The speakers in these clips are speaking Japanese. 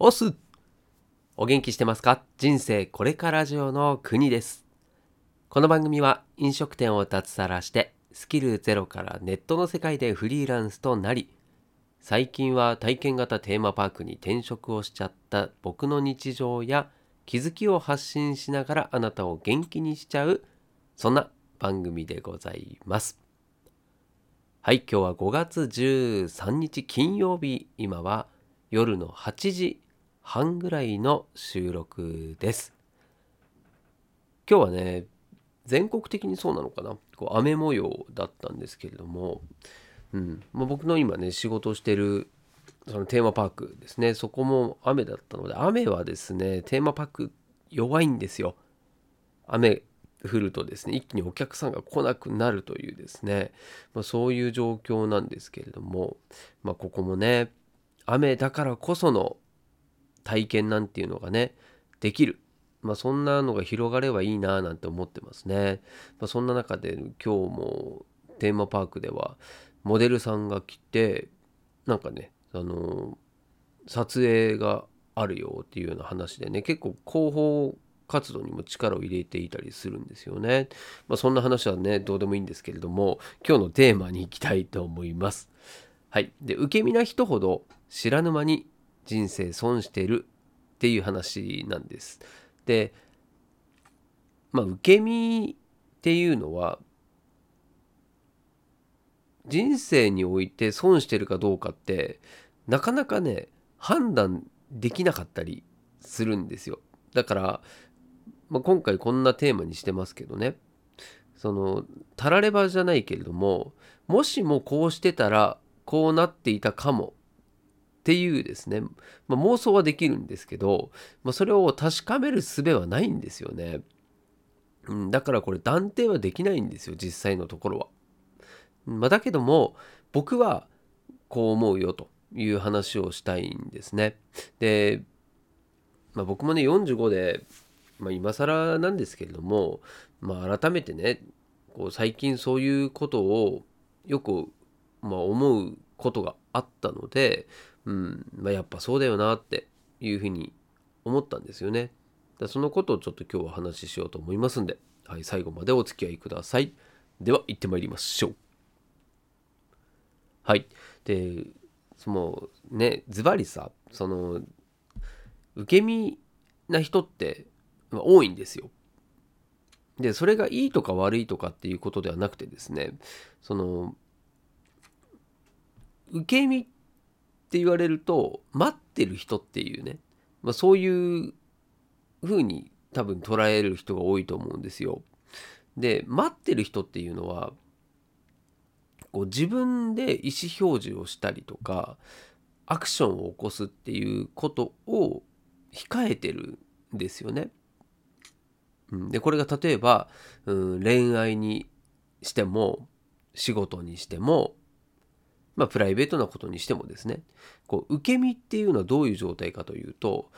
オスお元気してますか？人生これから上の国です。この番組は飲食店を脱サラしてスキルゼロからネットの世界でフリーランスとなり最近は体験型テーマパークに転職をしちゃった僕の日常や気づきを発信しながらあなたを元気にしちゃうそんな番組でございます。はい、今日は5月13日金曜日、今は夜の8時半ぐらいの収録です。今日はね、全国的にそうなのかな、こう雨模様だったんですけれども、うん。まあ、僕の今ね、仕事してるそのテーマパークですね、そこも雨だったので、雨はですね、テーマパーク弱いんですよ。雨降るとですね一気にお客さんが来なくなるというですね、まあ、そういう状況なんですけれども、まあ、ここもね雨だからこその体験なんていうのがねできる、まあ、そんなのが広がればいいななんて思ってますね、まあ、そんな中で今日もテーマパークではモデルさんが来てなんかねあの撮影があるよっていうような話でね結構広報活動にも力を入れていたりするんですよね。まあ、そんな話はねどうでもいいんですけれども今日のテーマに行きたいと思います。はい、で受け身な人ほど知らぬ間に人生損してるっていう話なんです。でまあ受け身っていうのは人生において損してるかどうかってなかなかね判断できなかったりするんですよ。だからまあ、今回こんなテーマにしてますけどねそのたらればじゃないけれどももしもこうしてたらこうなっていたかもっていうですね、まあ、妄想はできるんですけど、まあ、それを確かめる術はないんですよね、うん、だからこれ断定はできないんですよ実際のところは、まあ、だけども僕はこう思うよという話をしたいんですね。で、まあ、僕もね45でまあ、今更なんですけれども、まあ、改めてねこう最近そういうことをよく、ま、思うことがあったので、うんまあ、やっぱそうだよなっていうふうに思ったんですよね。だそのことをちょっと今日は話ししようと思いますんで、はい、最後までお付き合いください。では行ってまいりましょう。はい。でそのねズバリさその受け身な人って多いんですよ。でそれがいいとか悪いとかっていうことではなくてですねその受け身ってって言われると待ってる人っていうね、まあ、そういうふうに多分捉える人が多いと思うんですよ。で待ってる人っていうのはこう自分で意思表示をしたりとかアクションを起こすっていうことを控えてるんですよね。でこれが例えば、うん、恋愛にしても仕事にしても、まあ、プライベートなことにしてもですねこう受け身っていうのはどういう状態かというと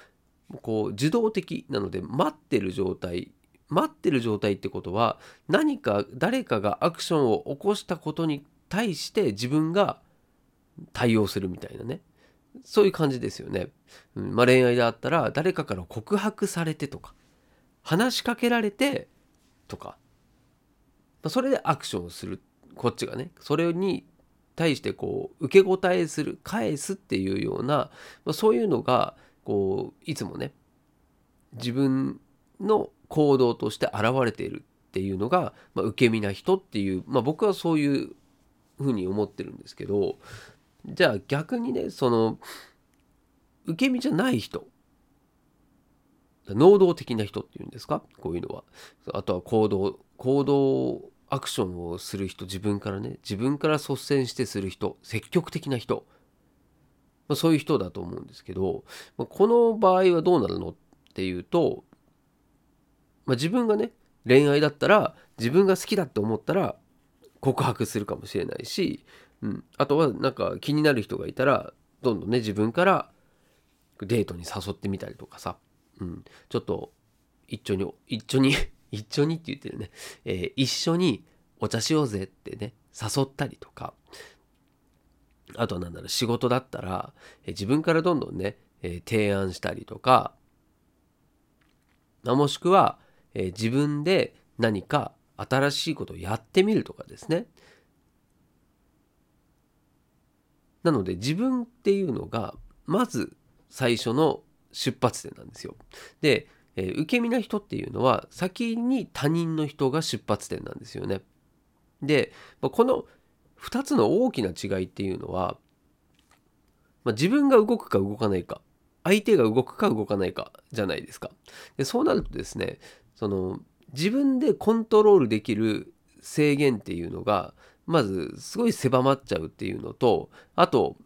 こう受動的なので待ってる状態待ってる状態ってことは何か誰かがアクションを起こしたことに対して自分が対応するみたいなね。そういう感じですよね。うんまあ、恋愛であったら誰かから告白されてとか話しかけられてとか。まそれでアクションをする。こっちがね。それに対してこう受け答えする返すっていうようなまそういうのがこういつもね自分の行動として現れているっていうのが、まあ、受け身な人っていう、まあ、僕はそういうふうに思ってるんですけどじゃあ逆にねその受け身じゃない人能動的な人っていうんですか？こういうのは。あとは行動行動アクションをする人自分からね自分から率先してする人積極的な人、まあ、そういう人だと思うんですけど、まあ、この場合はどうなるのっていうと、まあ、自分がね恋愛だったら自分が好きだって思ったら告白するかもしれないし、うん、あとはなんか気になる人がいたらどんどんね自分からデートに誘ってみたりとかさ。うん、ちょっと一緒に一緒に一緒にって言ってるね、えー、一緒にお茶しようぜってね誘ったりとかあとは何だろう仕事だったら、えー、自分からどんどんね、えー、提案したりとか、まあ、もしくは、えー、自分で何か新しいことをやってみるとかですね。なので自分っていうのがまず最初の出発点なんですよ。で、えー、受け身な人っていうのは先に他人の人が出発点なんですよね。で、まあ、この2つの大きな違いっていうのは、まあ、自分が動くか動かないか相手が動くか動かないかじゃないですか。でそうなるとですねその自分でコントロールできる制限っていうのがまずすごい狭まっちゃうっていうのとあと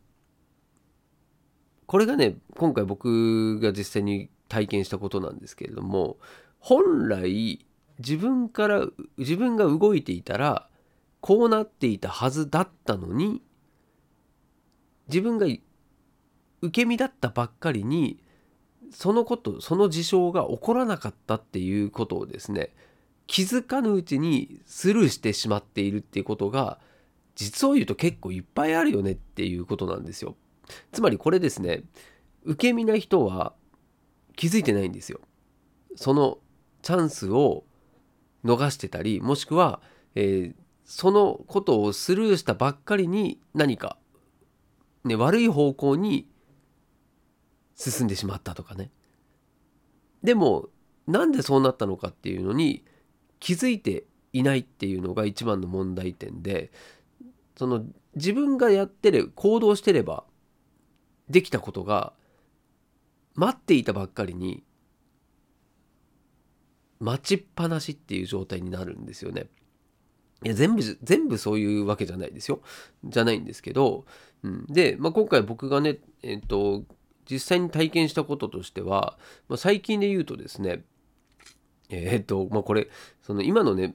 これがね今回僕が実際に体験したことなんですけれども本来自分から自分が動いていたらこうなっていたはずだったのに自分が受け身だったばっかりにそのことその事象が起こらなかったっていうことをですね気づかぬうちにスルーしてしまっているっていうことが実を言うと結構いっぱいあるよねっていうことなんですよ。つまりこれですね受け身な人は気づいてないんですよ。そのチャンスを逃してたりもしくは、えー、そのことをスルーしたばっかりに何か、ね、悪い方向に進んでしまったとかねでもなんでそうなったのかっていうのに気づいていないっていうのが一番の問題点でその自分がやってる行動してればできたことが待っていたばっかりに待ちっぱなしっていう状態になるんですよね。いや全部全部そういうわけじゃないですよ。じゃないんですけど、うん、で、まあ、今回僕がね、えっ、と実際に体験したこととしては、まあ、最近で言うとですねえー、っとまあこれその今のね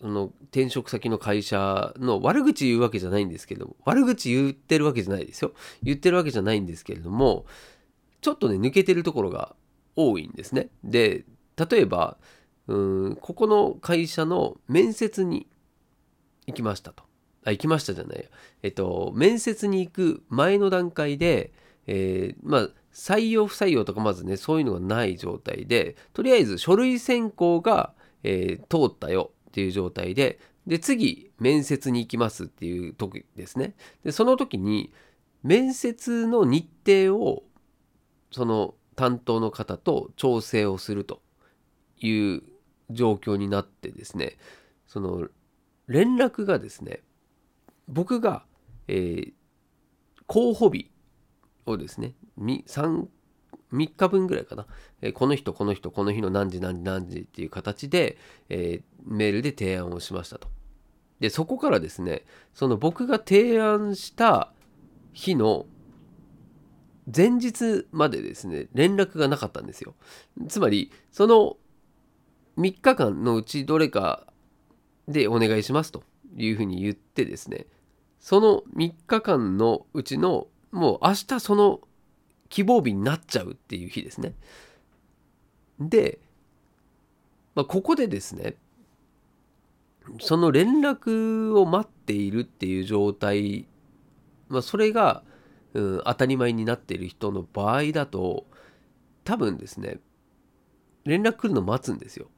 その転職先の会社の悪口言うわけじゃないんですけど悪口言ってるわけじゃないですよ言ってるわけじゃないんですけれどもちょっとね抜けてるところが多いんですね。で例えばうんここの会社の面接に行きましたと。あ行きましたじゃないえっと面接に行く前の段階でえー、まあ採用不採用とかまずねそういうのがない状態でとりあえず書類選考が、えー、通ったよっていう状態でで次面接に行きますっていう時ですね。でその時に面接の日程をその担当の方と調整をするという状況になってですねその連絡がですね僕が、えー、候補日をですね 3, 3日分ぐらいかな、えー、この人この人この日の何時何時何時っていう形で、えー、メールで提案をしましたと。でそこからですねその僕が提案した日の前日までですね連絡がなかったんですよ。つまりその3日間のうちどれかでお願いしますというふうに言ってですねその3日間のうちのもう明日その希望日になっちゃうっていう日ですね。で、まあ、ここでですねその連絡を待っているっていう状態、まあ、それが、うん、当たり前になっている人の場合だと多分ですね連絡来るの待つんですよ。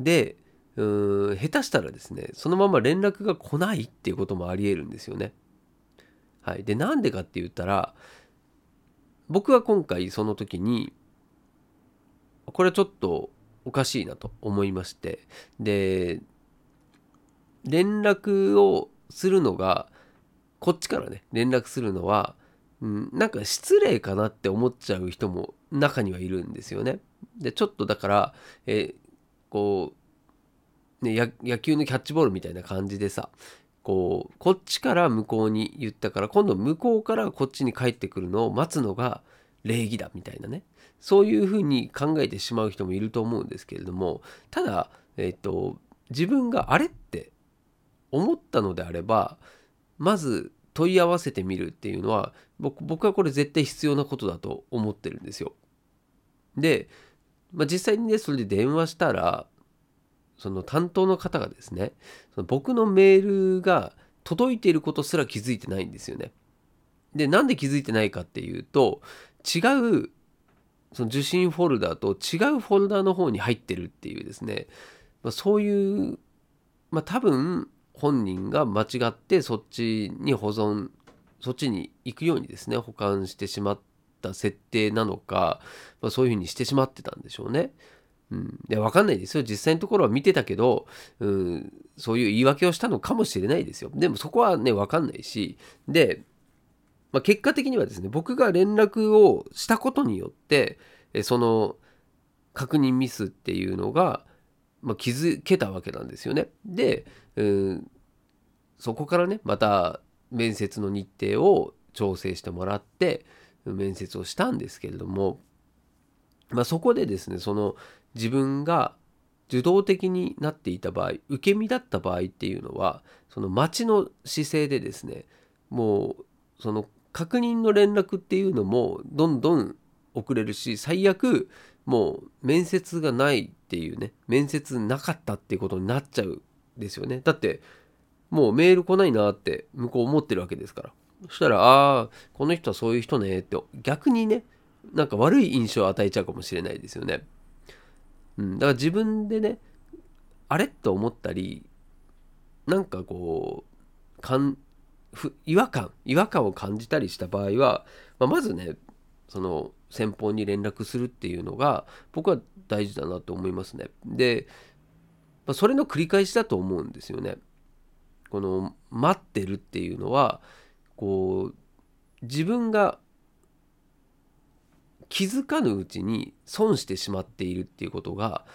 でうん下手したらですねそのまま連絡が来ないっていうこともありえるんですよね。はい、でなんでかって言ったら僕は今回その時にこれちょっとおかしいなと思いましてで連絡をするのがこっちからね連絡するのは、うん、なんか失礼かなって思っちゃう人も中にはいるんですよね。でちょっとだからえこうね野球のキャッチボールみたいな感じでさこうこっちから向こうに言ったから今度向こうからこっちに帰ってくるのを待つのが礼儀だみたいなねそういうふうに考えてしまう人もいると思うんですけれどもただ、えっと、自分があれって思ったのであればまず問い合わせてみるっていうのは僕僕はこれ絶対必要なことだと思ってるんですよ。で、まあ、実際にねそれで電話したらその担当の方がですねその僕のメールが届いていることすら気づいてないんですよね。でなんで気づいてないかっていうと違うその受信フォルダと違うフォルダの方に入ってるっていうですね、まあ、そういう、まあ、多分本人が間違ってそっちに保存そっちに行くようにですね保管してしまった設定なのか、まあ、そういうふうにしてしまってたんでしょうね。うん、で分かんないですよ。実際のところは見てたけど、うん、そういう言い訳をしたのかもしれないですよ。でもそこはね分かんないし。でまあ、結果的にはですね僕が連絡をしたことによってその確認ミスっていうのが、まあ、気づけたわけなんですよね。で、うん、そこからねまた面接の日程を調整してもらって面接をしたんですけれども、まあ、そこでですねその自分が受動的になっていた場合受け身だった場合っていうのはその待ちの姿勢でですねもうその確認の連絡っていうのもどんどん遅れるし最悪もう面接がないっていうね面接なかったっていうことになっちゃうですよね。だってもうメール来ないなって向こう思ってるわけですから。そしたらああこの人はそういう人ねって逆にねなんか悪い印象を与えちゃうかもしれないですよね、うん、だから自分でねあれと思ったりなんかこうかん違和感違和感を感じたりした場合は、まあ、まずねその先方に連絡するっていうのが僕は大事だなと思いますね。で、ま、それの繰り返しだと思うんですよね。この待ってるっていうのはこう自分が気づかぬうちに損してしまっているっていうことが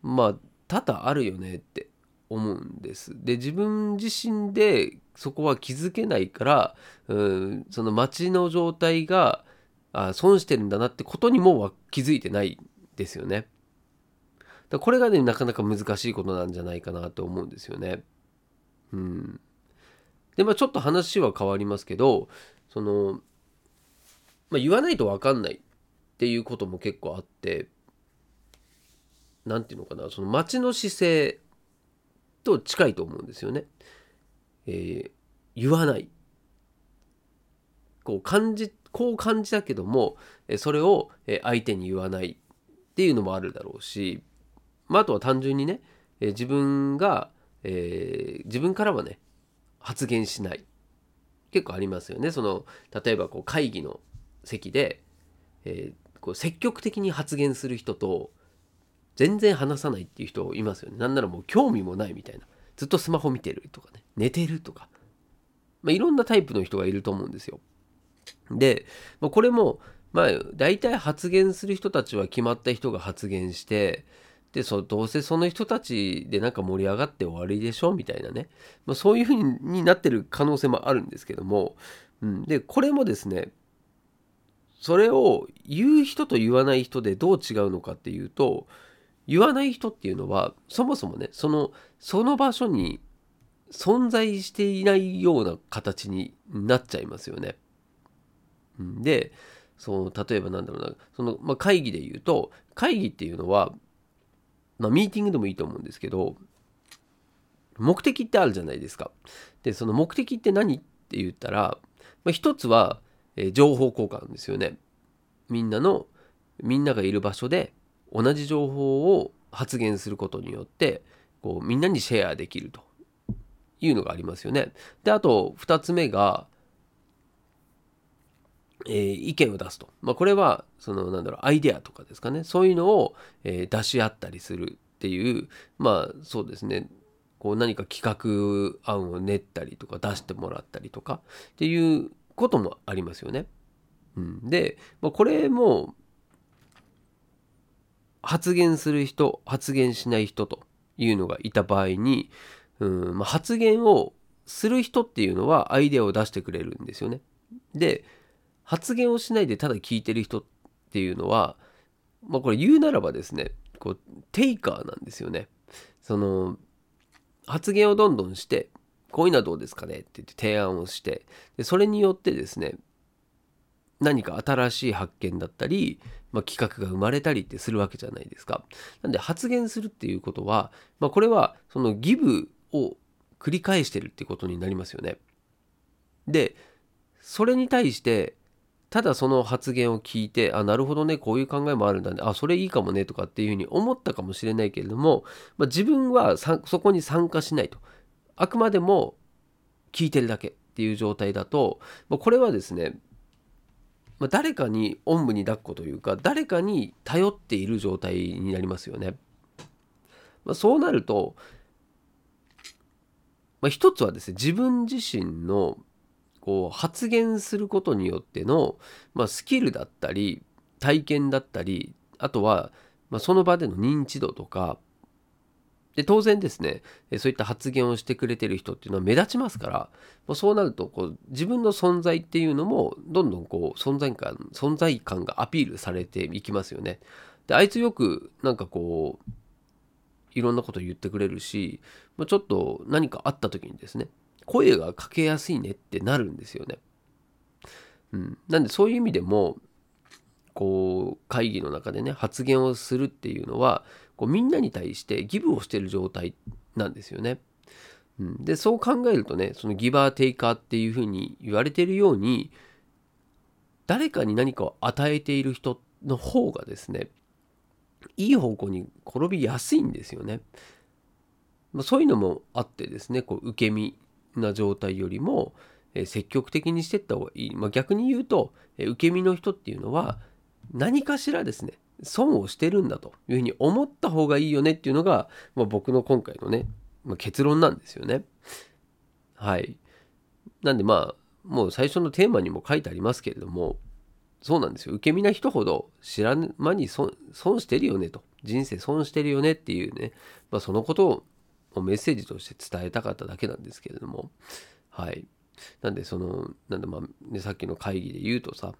まあ多々あるよねって思うんです。で自分自身でそこは気づけないからうんその街の状態があ損してるんだなってことにも気づいてないですよね。だこれがねなかなか難しいことなんじゃないかなと思うんですよね。うん、でまあちょっと話は変わりますけどその、まあ、言わないと分かんないっていうことも結構あって何て言うのかなその街の姿勢と近いと思うんですよね。えー、言わないこう感じこう感じたけどもそれを相手に言わないっていうのもあるだろうし、まあ、あとは単純にね自分が、えー、自分からはね発言しない。結構ありますよね。その例えばこう会議の席で、えー、こう積極的に発言する人と全然話さないっていう人いますよね。なんならもう興味もないみたいな。ずっとスマホ見てるとかね。寝てるとか、まあ、いろんなタイプの人がいると思うんですよ。で、まあ、これもまあ大体発言する人たちは決まった人が発言してでそどうせその人たちでなんか盛り上がって終わりでしょみたいなね、まあ、そういうふうになってる可能性もあるんですけども、うん、でこれもですねそれを言う人と言わない人でどう違うのかっていうと言わない人っていうのはそもそもねそのその場所に存在していないような形になっちゃいますよね。でその例えばなんだろうな。その、まあ、会議で言うと会議っていうのは、まあ、ミーティングでもいいと思うんですけど目的ってあるじゃないですか。でその目的って何って言ったら、まあ、一つは、え、情報交換ですよね。みんなのみんながいる場所で同じ情報を発言することによってこうみんなにシェアできるというのがありますよね。であと2つ目が、えー、意見を出すと。まあ、これはそのなんだろうアイデアとかですかねそういうのを、えー、出し合ったりするっていうまあそうですねこう何か企画案を練ったりとか出してもらったりとかっていうこともありますよね。うん、で、まあ、これも発言する人発言しない人というのがいた場合に、うんまあ、発言をする人っていうのはアイデアを出してくれるんですよね。で発言をしないでただ聞いてる人っていうのは、まあ、これ言うならばですねこうテイカーなんですよね。その発言をどんどんしてこういうのはどうですかね？って言って提案をしてでそれによってですね何か新しい発見だったり、まあ、企画が生まれたりってするわけじゃないですか。なんで発言するっていうことは、まあ、これはそのギブを繰り返してるってことになりますよね。でそれに対してただその発言を聞いてあなるほどねこういう考えもあるんだねあそれいいかもねとかっていうふうに思ったかもしれないけれども、まあ、自分はそこに参加しないとあくまでも聞いてるだけっていう状態だと、まあ、これはですね、まあ、誰かにおんぶに抱っこというか誰かに頼っている状態になりますよね。まあ、そうなると、まあ、一つはですね自分自身のこう発言することによっての、まあ、スキルだったり体験だったりあとは、まあ、その場での認知度とかで当然ですねそういった発言をしてくれてる人っていうのは目立ちますからもそうなるとこう自分の存在っていうのもどんどんこう存在感存在感がアピールされていきますよね。であいつよくなんかこういろんなこと言ってくれるし、ちょっと何かあった時にですね声がかけやすいねってなるんですよね。うん、なんでそういう意味でもこう会議の中でね発言をするっていうのはこうみんなに対してギブをしてる状態なんですよね。うん、でそう考えるとねそのギバーテイカーっていうふうに言われてるように誰かに何かを与えている人の方がですねいい方向に転びやすいんですよね。まあ、そういうのもあってですねこう受け身な状態よりも、え積極的にしてった方がいい、まあ、逆に言うと、え受け身の人っていうのは何かしらですね損をしてるんだというふうに思った方がいいよねっていうのが、まあ、僕の今回のね、まあ、結論なんですよね。はい。なんでまあもう最初のテーマにも書いてありますけれどもそうなんですよ受け身な人ほど知らぬ間に損してるよねと人生損してるよねっていうね、まあ、そのことをメッセージとして伝えたかっただけなんですけれども。はい。なんでそのなんでまあ、ね、さっきの会議で言うとさ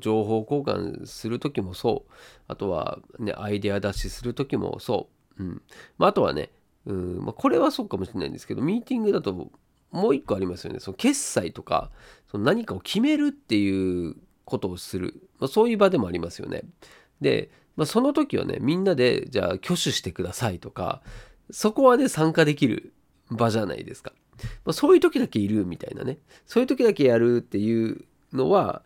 情報交換する時もそう。あとはねアイデア出しする時もそう、うん。まあ、あとはねうん、まあ、これはそうかもしれないんですけどミーティングだともう一個ありますよね。その決済とかその何かを決めるっていうことをする、まあ、そういう場でもありますよね。で、まあ、その時はねみんなでじゃあ挙手してくださいとかそこはね、参加できる場じゃないですか。まあ、そういう時だけいるみたいなね。そういう時だけやるっていうのは、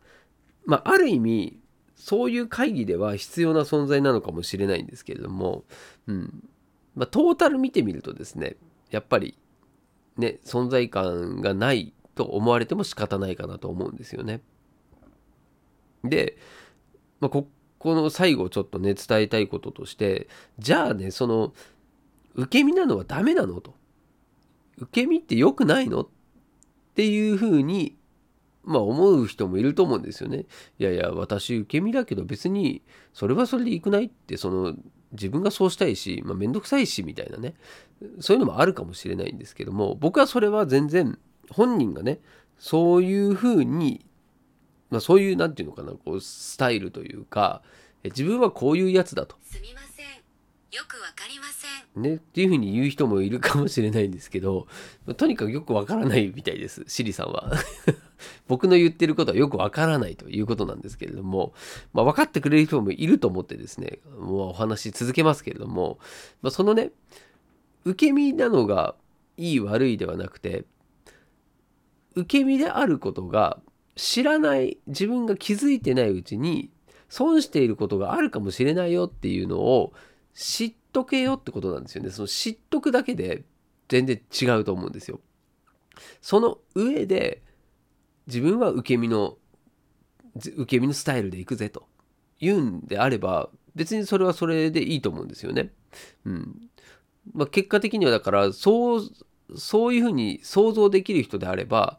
まあ、ある意味、そういう会議では必要な存在なのかもしれないんですけれども、うん。まあ、トータル見てみるとですね、やっぱり、ね、存在感がないと思われても仕方ないかなと思うんですよね。で、まあ、ここの最後ちょっとね、伝えたいこととして、じゃあね、その、受け身なのはダメなのと。受け身って良くないのっていうふうに、まあ思う人もいると思うんですよね。いやいや、私受け身だけど別にそれはそれでいくないって、その自分がそうしたいし、まあ、めんどくさいしみたいなね。そういうのもあるかもしれないんですけども、僕はそれは全然本人がね、そういうふうに、まあそういう、なんていうのかな、こう、スタイルというか、自分はこういうやつだと。すみません。よくわかりません。ね、っていうふうに言う人もいるかもしれないんですけど、とにかくよくわからないみたいです、シリさんは。僕の言ってることはよくわからないということなんですけれども、まあ、分かってくれる人もいると思ってですね、もうお話し続けますけれども、まあ、そのね、受け身なのがいい悪いではなくて、受け身であることが知らない、自分が気づいてないうちに損していることがあるかもしれないよっていうのを知ってとけよってことなんですよね。その知っとくだけで全然違うと思うんですよ。その上で自分は受け身の受け身のスタイルでいくぜと言うんであれば別にそれはそれでいいと思うんですよね。うんまあ、結果的にはだからそうそういうふうに想像できる人であれば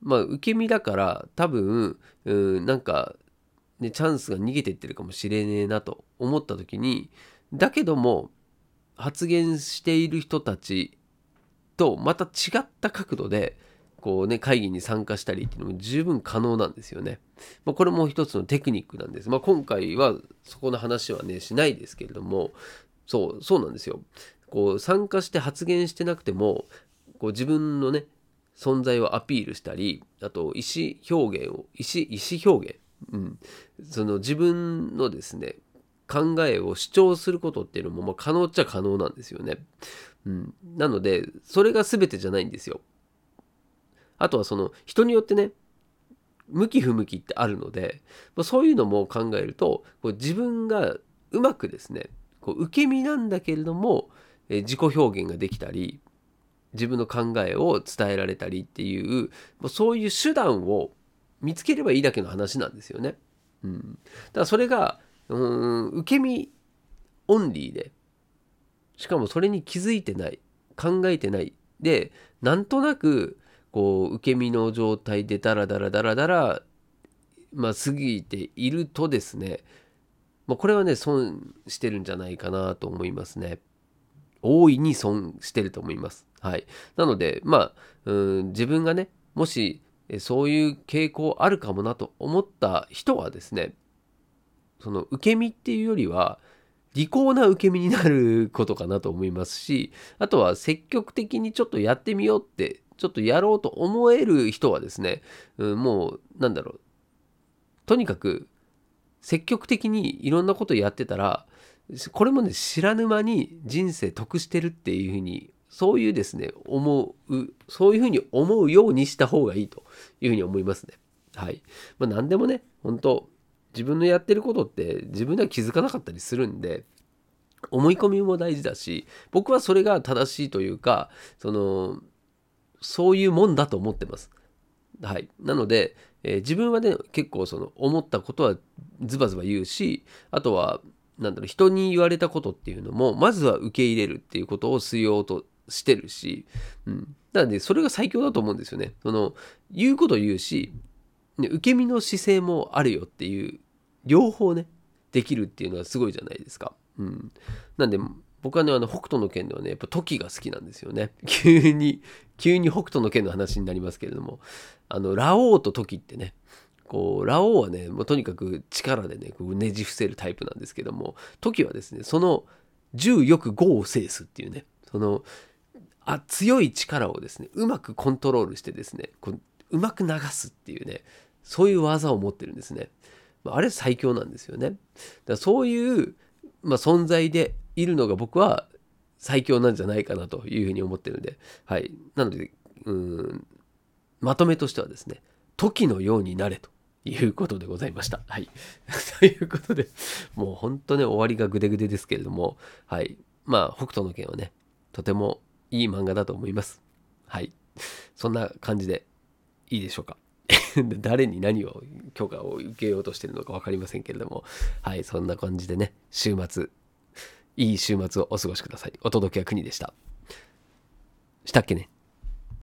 まあ受け身だから多分うんなんかねチャンスが逃げていってるかもしれねえなと思った時にだけども発言している人たちとまた違った角度でこうね会議に参加したりっていうのも十分可能なんですよね。まあ、これも一つのテクニックなんです。まあ、今回はそこの話はねしないですけれどもそうそうなんですよ。こう参加して発言してなくてもこう自分のね存在をアピールしたりあと意思表現を意思意思表現、うん、その自分のですね考えを主張することっていうのもまあ可能っちゃ可能なんですよね。うん、なのでそれが全てじゃないんですよ。あとはその人によってね向き不向きってあるので、まあ、そういうのも考えるとこう自分がうまくですねこう受け身なんだけれども、え自己表現ができたり自分の考えを伝えられたりっていうもうそういう手段を見つければいいだけの話なんですよね。うん、だからそれがうん受け身オンリーでしかもそれに気づいてない考えてない。でなんとなくこう受け身の状態でダラダラダラダラまあ過ぎているとですね、まあ、これはね損してるんじゃないかなと思いますね。大いに損してると思います。はい。なのでまあうん自分がねもしそういう傾向あるかもなと思った人はですねその受け身っていうよりは利口な受け身になることかなと思いますしあとは積極的にちょっとやってみようってちょっとやろうと思える人はですね、うん、もうなんだろうとにかく積極的にいろんなことやってたらこれもね知らぬ間に人生得してるっていうふうにそういうですね思うそういうふうに思うようにした方がいいというふうに思いますね。はい。まあ、何でもね本当自分のやってることって自分では気づかなかったりするんで思い込みも大事だし僕はそれが正しいというかそのそういうもんだと思ってます。はい、なので、えー、自分はね結構その思ったことはズバズバ言うしあとはなんだろう人に言われたことっていうのもまずは受け入れるっていうことをしようとしてるし、うん、なのでそれが最強だと思うんですよね。その言うこと言うし受け身の姿勢もあるよっていう両方ねできるっていうのはすごいじゃないですか。うん、なんで僕はねあの北斗の拳ではねやっぱ時が好きなんですよね。急に急に北斗の拳の話になりますけれどもあのラオウと時ってねこうラオウはねもうとにかく力でねこうねじ伏せるタイプなんですけども時はですねその重よく5を制すっていうねそのあ強い力をですねうまくコントロールしてですねこううまく流すっていうねそういう技を持ってるんですね。あれ最強なんですよね。だそういう、まあ、存在でいるのが僕は最強なんじゃないかなというふうに思ってるので、はい。なので、うん、まとめとしてはですね、時のようになれということでございました。はい。ということで、もう本当ね、終わりがぐでぐでですけれども、はい。まあ、北斗の拳はね、とてもいい漫画だと思います。はい。そんな感じでいいでしょうか。誰に何を許可を受けようとしてるのか分かりませんけれども、はい、そんな感じでね、週末、いい週末をお過ごしください。お届けは国でした。したっけね？